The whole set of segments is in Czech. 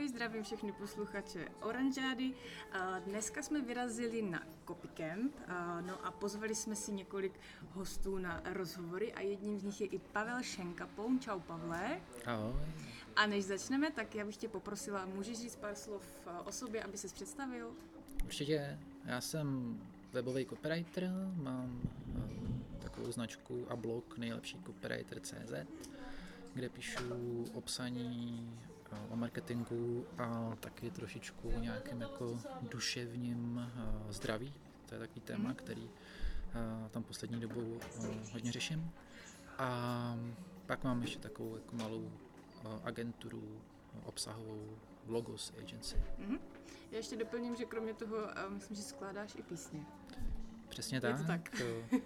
Ahoj, zdravím všechny posluchače Oranžády. Dneska jsme vyrazili na Copycamp, no a pozvali jsme si několik hostů na rozhovory a jedním z nich je i Pavel Šenkapoun. Čau Pavle. Ahoj. A než začneme, tak já bych tě poprosila, můžeš říct pár slov o sobě, aby ses představil? Určitě. Já jsem webový copywriter, mám takovou značku a blog nejlepší copywriter.cz, kde píšu obsaní o marketingu a taky trošičku o nějakém jako duševním zdraví. To je takový téma, mhm. který tam poslední dobou hodně řeším. A pak mám ještě takovou jako malou agenturu obsahovou Logos Agency. Mm-hmm. Já ještě doplním, že kromě toho, myslím, že skládáš i písně. Přesně tak. Je to tak. To,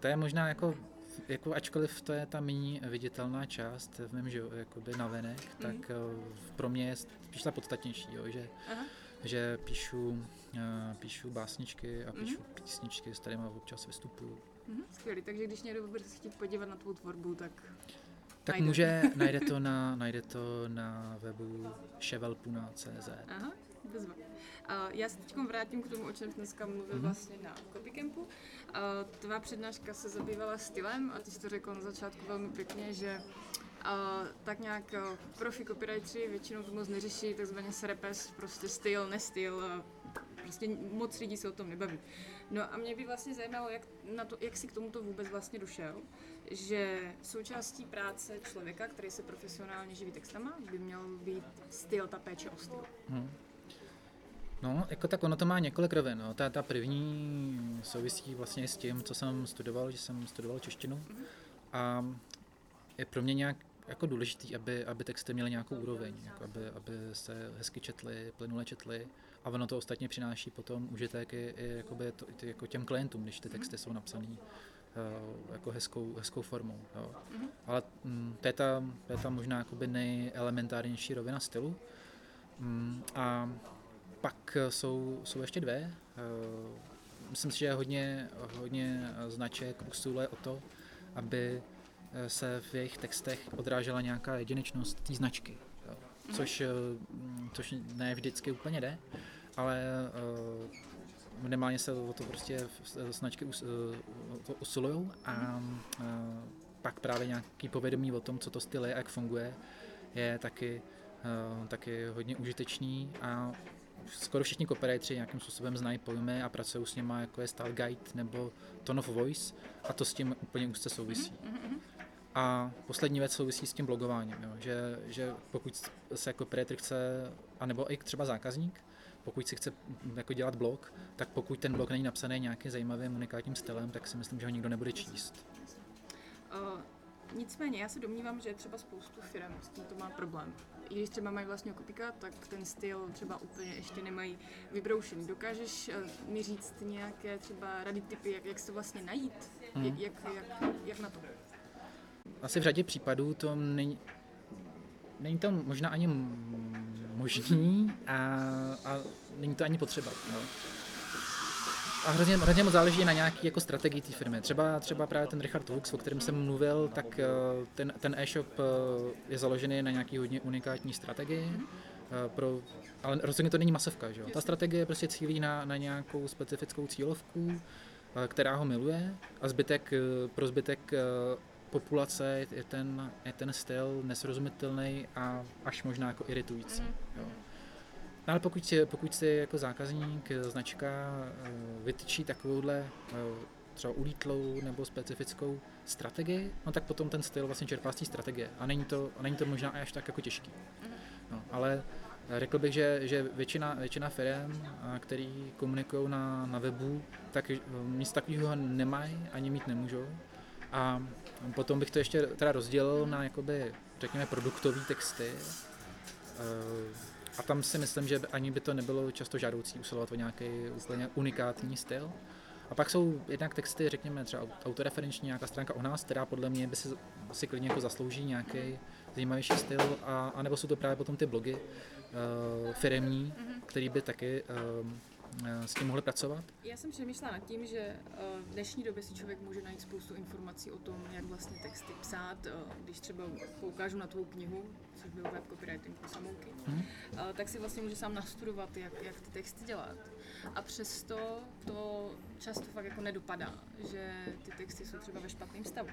to je možná jako jako ačkoliv to je ta méně viditelná část v mém životě, jakoby navenek, mm-hmm. tak uh, pro mě je spíš ta podstatnější, jo, že, Aha. že píšu, uh, píšu básničky a píšu mm-hmm. písničky, s kterými občas vystupuju. Mm-hmm, skvělý, takže když někdo bude chtít podívat na tvou tvorbu, tak tak najde. může, najde to na, najde to na webu chevelpuna.cz. Aha, bezva. Já se teď vrátím k tomu, o čem dneska mluvil mm-hmm. vlastně na Copycampu. Tvá přednáška se zabývala stylem a ty jsi to řekl na začátku velmi pěkně, že a tak nějak profi copywriteri většinou to moc neřeší, takzvaně srepes, prostě styl, nestyl, prostě moc lidí se o tom nebaví. No a mě by vlastně zajímalo, jak, na to, jak jsi k tomuto vůbec vlastně došel, že součástí práce člověka, který se profesionálně živí textama, by měl být styl, ta péče o styl. Hmm. No, jako tak ono to má několik rovin. No. Ta, ta první souvisí vlastně s tím, co jsem studoval, že jsem studoval češtinu. A je pro mě nějak jako důležitý, aby, aby texty měly nějakou úroveň, jako aby, aby se hezky četly, plynule četly a ono to ostatně přináší potom užitek i, i, jakoby to, i jako těm klientům, když ty texty jsou napsané uh, jako hezkou, hezkou formou. Jo. Ale mm, to, je ta, to je ta možná jakoby nejelementárnější rovina stylu. Mm, a pak jsou, jsou ještě dvě. Uh, myslím si, že hodně, hodně značek usiluje o to, aby Eh, se v jejich textech odrážela nějaká jedinečnost té značky. Mhm. Což, eh, což ne vždycky úplně jde, ale minimálně se o to prostě značky us, usilují a uh, pak právě nějaký povědomí o tom, co to styl je a jak funguje, je taky, taky hodně užitečný a skoro všichni copywriteri nějakým způsobem znají pojmy a pracují s nimi, jako je style guide nebo tone of voice a to s tím úplně úzce souvisí. Mm-hmm. A poslední věc souvisí s tím blogováním, jo, že, že pokud se jako creator chce, anebo i třeba zákazník, pokud si chce jako dělat blog, tak pokud ten blog není napsaný nějakým zajímavým unikátním stylem, tak si myslím, že ho nikdo nebude číst. Nicméně, já se domnívám, že třeba spoustu firm s tím to má problém. I když třeba mají vlastně kopika, tak ten styl třeba úplně ještě nemají vybroušený. Dokážeš uh, mi říct nějaké třeba rady, typy, jak, jak se to vlastně najít? Hmm. Jak, jak, jak, jak na to? asi v řadě případů to není, není to možná ani možný a, a není to ani potřeba. No. A hrozně, hrozně moc záleží na nějaký jako strategii té firmy. Třeba, třeba právě ten Richard Wux, o kterém jsem mluvil, tak eh, ten, ten e-shop eh, je založený na nějaký hodně unikátní strategii. Eh, pro, ale rozhodně to není masovka. Že? Ta strategie prostě cílí na, na nějakou specifickou cílovku, která ho miluje a zbytek, pro zbytek populace je ten, je ten styl nesrozumitelný a až možná jako iritující. Jo. No ale pokud, pokud si jako zákazník značka eh, vytyčí takovouhle eh, třeba ulítlou nebo specifickou strategii, no tak potom ten styl vlastně čerpá z té strategie a není to, není to možná až tak jako těžký. Mm. No, ale řekl bych, že, že většina, většina firm, který komunikují na, na webu, tak nic takového nemají ani mít nemůžou. A potom bych to ještě teda rozdělil na jakoby, řekněme, produktové texty. Eh, a tam si myslím, že ani by to nebylo často žádoucí usilovat o nějaký úplně unikátní styl. A pak jsou jednak texty, řekněme třeba autoreferenční nějaká stránka o nás, která podle mě by si, si klidně jako zaslouží nějaký zajímavější styl, a, a nebo jsou to právě potom ty blogy uh, firemní, mm-hmm. který by taky uh, s tím mohli pracovat? Já jsem přemýšlela nad tím, že eh, v dnešní době si člověk může najít spoustu informací o tom, jak vlastně texty psát. Eh, když třeba poukážu na tvou knihu, což byl web copywriting pro samouky, hmm. tak si vlastně může sám nastudovat, jak, jak ty texty dělat. A přesto to často fakt jako nedopadá, že ty texty jsou třeba ve špatném stavu.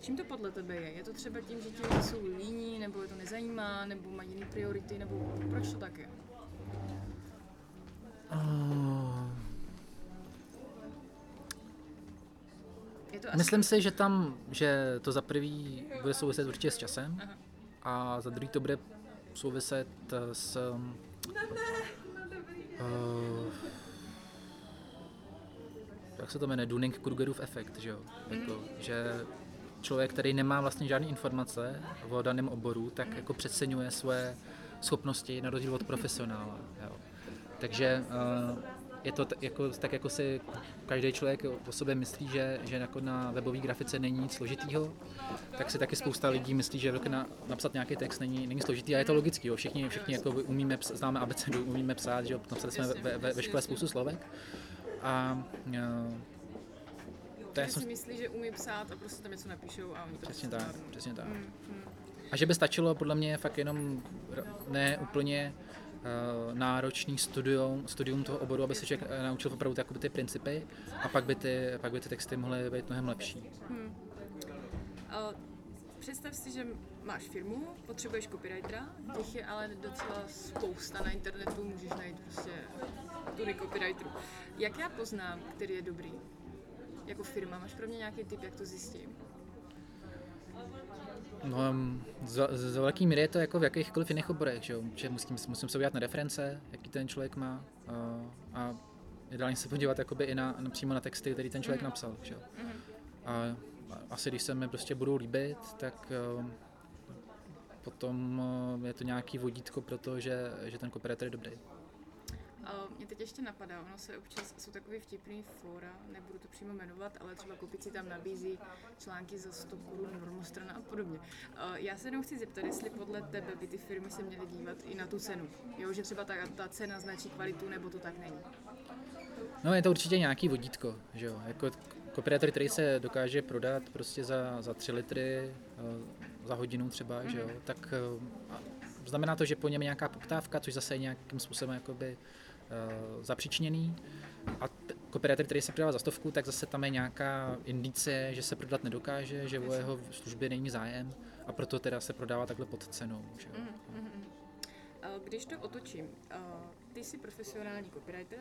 Čím to podle tebe je? Je to třeba tím, že ti jsou líní, nebo je to nezajímá, nebo mají jiné priority, nebo proč to tak je? To asi... myslím si, že tam, že to za prvý bude souviset určitě s časem Aha. a za druhý to bude souviset eh, s um, uh, jak se to jmenuje, Dunning-Krugerův efekt, že jo? Jako, že člověk, který nemá vlastně žádné informace o daném oboru, tak jako přeceňuje své schopnosti na rozdíl od profesionála. Jo. Takže uh, je to t- jako, tak jako si každý člověk o sobě myslí, že, že jako na webové grafice není nic složitýho, tak si taky spousta lidí myslí, že jako na, napsat nějaký text není, není složitý a je to logický. Jo. Všichni, všichni jako umíme, ps- známe abecedu, umíme psát, že jo. napsali jsme ve, ve, ve škole spoustu slovek. A uh, to já jsem, si myslí, že umí psát a prostě tam něco napíšou a oni to přesně prostě tak, zvládnou. přesně tak. Mm, mm. A že by stačilo podle mě fakt jenom ne úplně náročný studium, studium toho oboru, aby se člověk eh, naučil opravdu ty, jakoby ty principy a pak by ty, pak by ty texty mohly být mnohem lepší. A představ si, že máš firmu, potřebuješ copywritera, těch je ale docela spousta na internetu, můžeš najít prostě tudy copywriterů. Jak já poznám, který je dobrý? Jako firma, máš pro mě nějaký tip, jak to zjistím? No, um, z, z velké míry je to jako v jakýchkoliv jiných oborech, že, jo? že musím, musím se udělat na reference, jaký ten člověk má uh, a ideálně se podívat jakoby i na, na, přímo na texty, který ten člověk napsal. Že? jo. A, a asi když se mi prostě budou líbit, tak uh, potom uh, je to nějaký vodítko pro to, že, že ten copywriter je dobrý. Teď ještě napadá, ono se občas, jsou takový vtipný fóra, nebudu to přímo jmenovat, ale třeba Kopici tam nabízí články za 100 korun, normostrana a podobně. A já se jenom chci zeptat, jestli podle tebe by ty firmy se měly dívat i na tu cenu. Jo, že třeba ta, ta cena značí kvalitu, nebo to tak není. No je to určitě nějaký vodítko, že jo, jako copywriter, který se dokáže prodat prostě za, za 3 litry, eh, za hodinu třeba, že jo, tak eh, znamená to, že po něm je nějaká poptávka, což zase nějakým způsobem jakoby uh, zapříčněný. A t- který se prodává za stovku, tak zase tam je nějaká indicie, že se prodat nedokáže, že o jeho služby není zájem a proto teda se prodává takhle pod cenou. Že jo. A Když to otočím, a ty jsi profesionální copywriter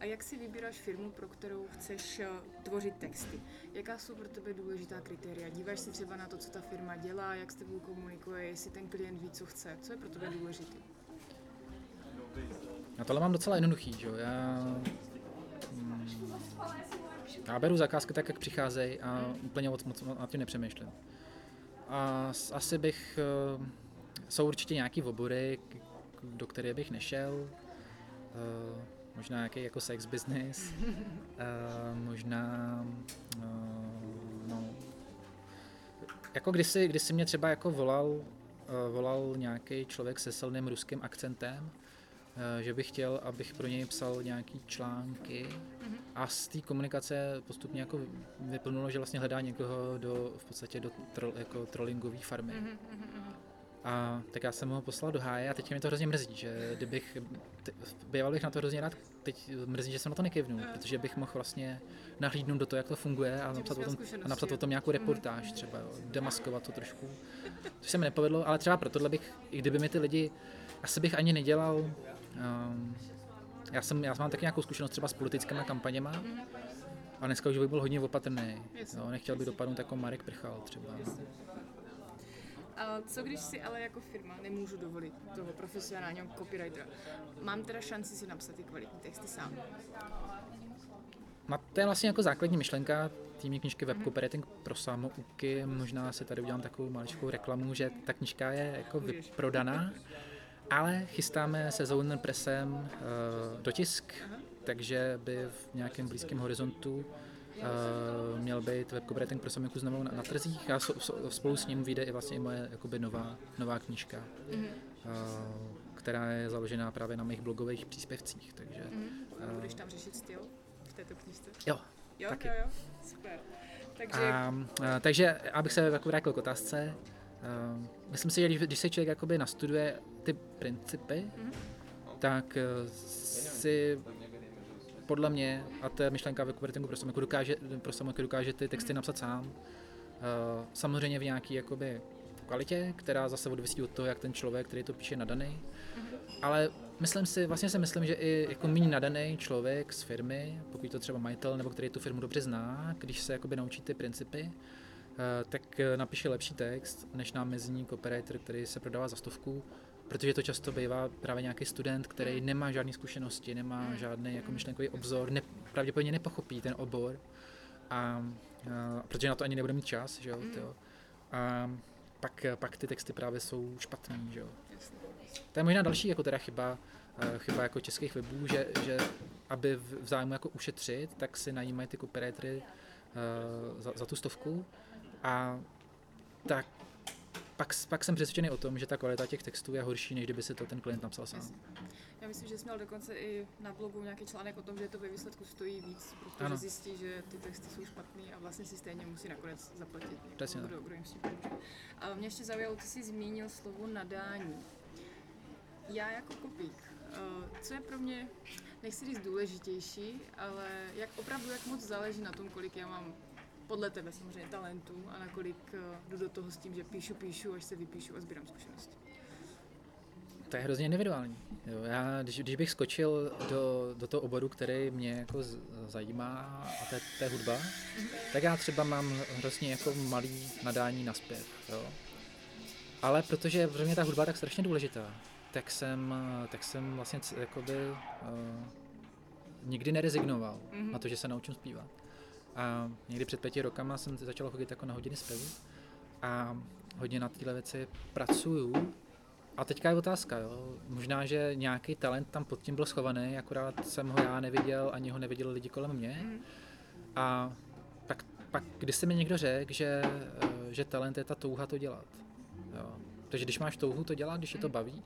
a jak si vybíráš firmu, pro kterou chceš eh, tvořit texty? Jaká jsou pro tebe důležitá kritéria? Díváš se třeba na to, co ta firma dělá, jak s tebou komunikuje, jestli ten klient ví, co chce? Co je pro tebe důležité? A tohle mám docela jednoduchý, že jo. Já, mm, já beru zakázky tak, jak přicházejí a úplně moc, moc nad tím nepřemýšlím. A asi bych, eh, jsou určitě nějaký obory, do které bych nešel. Eh, Možná nějaký jako sex business, eh, možná, no, jako kdysi, kdysi mě třeba jako volal, volal nějaký člověk se silným ruským akcentem, že bych chtěl, abych pro něj psal nějaký články. A z té komunikace postupně jako vyplnulo, že vlastně hledá někoho do, v podstatě do tro, jako trollingové farmy. A tak já jsem ho poslal do háje a teď mě to hrozně mrzí, že kdybych, t- býval bych na to hrozně rád, teď mrzí, že jsem na to nekivnul, protože bych mohl vlastně nahlídnout do toho, jak to funguje a napsat, o tom, a napsat o tom nějakou reportáž třeba, jo, demaskovat to trošku, což se mi nepovedlo, ale třeba pro tohle bych, i kdyby mi ty lidi, asi bych ani nedělal, já, jsem, já mám taky nějakou zkušenost třeba s politickými kampaněma, a dneska už bych byl hodně opatrný. Jo, nechtěl bych dopadnout jako Marek Prchal třeba. A co když si ale jako firma nemůžu dovolit toho profesionálního copywritera? Mám teda šanci si napsat ty kvalitní texty sám. No, to je vlastně jako základní myšlenka týmní knižky Web Copywriting pro samouky. Možná si tady udělám takovou maličkou reklamu, že ta knižka je jako vyprodaná, ale chystáme se Zauner Pressem uh, dotisk, takže by v nějakém blízkém horizontu uh, měl být Web Copywriting pro samouku znovu na, na trzích a so, so, spolu s ním vyjde i vlastně i moje jakoby nová, nová knižka, uh, která je založená právě na mých blogových příspěvcích. Takže, A budeš tam řešit styl v této knižce? jo, Jo, Taky. jo, jo, super. Takže A, a, takže abych se jako vrátil k otázce, a, myslím si, že když, když se člověk jakoby nastuduje ty principy, tak eh, si podle mě, a to je myšlenka ve copywritingu pro samoku, dokáže, pro samoku dokáže ty texty napsat sám. Eh, Samozřejmě v nějaký jakoby kvalitě, která zase odvisí od toho, jak ten člověk, který to píše, nadaný. Ale myslím si, vlastně si myslím, že i jako méně nadaný člověk z firmy, pokud to třeba majitel nebo který tu firmu dobře zná, když se jakoby naučí ty principy, tak eh, napíše lepší text než námezní copywriter, který se prodává za stovku, protože to často bývá právě nějaký student, který nemá žádné zkušenosti, nemá žádný jako myšlenkový obzor, ne, pravděpodobně nepochopí ten obor, a, a protože na to ani nebude mít čas, že jo, tyjo. A pak, pak ty texty právě jsou špatný, že jo. To je možná další jako teda chyba, eh, chyba jako českých webů, že, že aby v v zájmu jako ušetřit, tak si najímají ty copywritery uh, za, za tu stovku a tak pak, pak jsem přesvědčený o tom, že ta kvalita těch textů je horší, než kdyby si to ten klient napsal sám. Jasně. Já myslím, že jsi měl dokonce i na blogu nějaký článek o tom, že to ve výsledku stojí víc, protože Ano. zjistí, že ty texty jsou špatný a vlastně si stejně musí nakonec zaplatit někoho, Přesně kdo, kdo jim s tím pomůže. A mě ještě zaujalo, ty jsi zmínil slovo nadání. Já jako kopík, eh, co je pro mě, nechci říct důležitější, ale jak opravdu, jak moc záleží na tom, kolik já mám podle tebe samozřejmě talentů a nakolik eh, jdu do toho s tím, že píšu, píšu, až se vypíšu a sbírám zkušenosti. To je hrozně individuální. Jo, já, když, když bych skočil do, do toho oboru, který mě jako z, zajímá, a to je, to je hudba, tak já třeba mám hrozně jako malý nadání na zpěv. Jo. Ale protože pro mě ta hudba je tak strašně důležitá, tak jsem, tak jsem vlastně jakoby, uh, nikdy nerezignoval Mhm. na to, že se naučím zpívat. A někdy před pěti rokama jsem začal chodit jako na hodiny zpěvu a hodně na téhle věci pracuju. A teďka je otázka, jo. Možná, že nějaký talent tam pod tím byl schovaný, akorát jsem ho já neviděl, ani ho neviděli lidi kolem mě. Mhm. A pak, pak když se mi někdo řekl, že, eh, že talent je ta touha to dělat. Jo. Takže když máš touhu to dělat, když je to baví,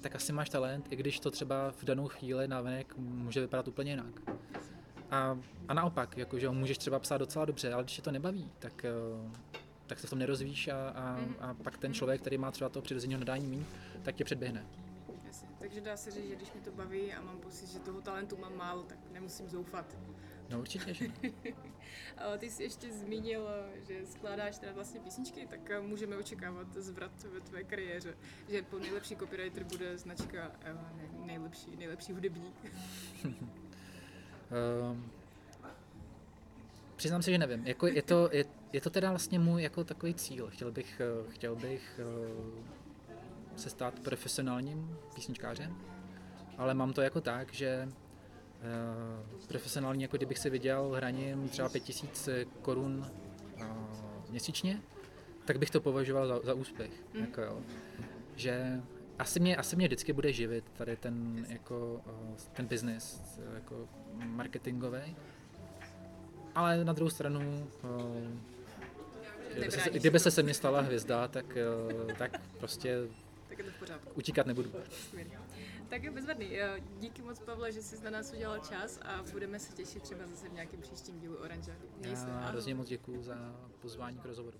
tak asi máš talent, i když to třeba v danou chvíli navenek může vypadat úplně jinak. A, a naopak, jakože můžeš třeba psát docela dobře, ale když je to nebaví, tak, eh, tak se v tom nerozvíš a, a, a pak ten člověk, který má třeba toho přirozeného nadání míň, tak tě předběhne. Jasně. Takže dá se říct, že když mi to baví a mám pocit, že toho talentu mám málo, tak nemusím zoufat. No určitě, že. Ale ty jsi ještě zmínil, že skládáš teda vlastně písničky, tak eh, můžeme očekávat zvrat ve tvé kariéře, že po nejlepší copywriter bude značka eh, ne, nejlepší, nejlepší hudebník. Um, přiznám se, že nevím. Jako je, to, je, je to teda vlastně můj jako takový cíl. Chtěl bych, eh, chtěl bych eh, se stát profesionálním písničkářem, ale mám to jako tak, že eh, profesionální, jako kdybych si vydělal hraním třeba 5000 korun měsíčně, tak bych to považoval za, za úspěch. Mhm. Jako jo. Že asi mě, asi mě vždycky bude živit tady ten, jako, eh, ten business eh, jako marketingový. Ale na druhou stranu, eh, kdyby se, kdyby se se mně stala hvězda, tak, eh, tak prostě Tak je to v pořádku. utíkat nebudu. Tak je bezvadný. Díky moc, Pavle, že jsi na nás udělal čas a budeme se těšit třeba zase v nějakém příštím dílu. Měj se. Já hrozně moc děkuju za pozvání k rozhovoru.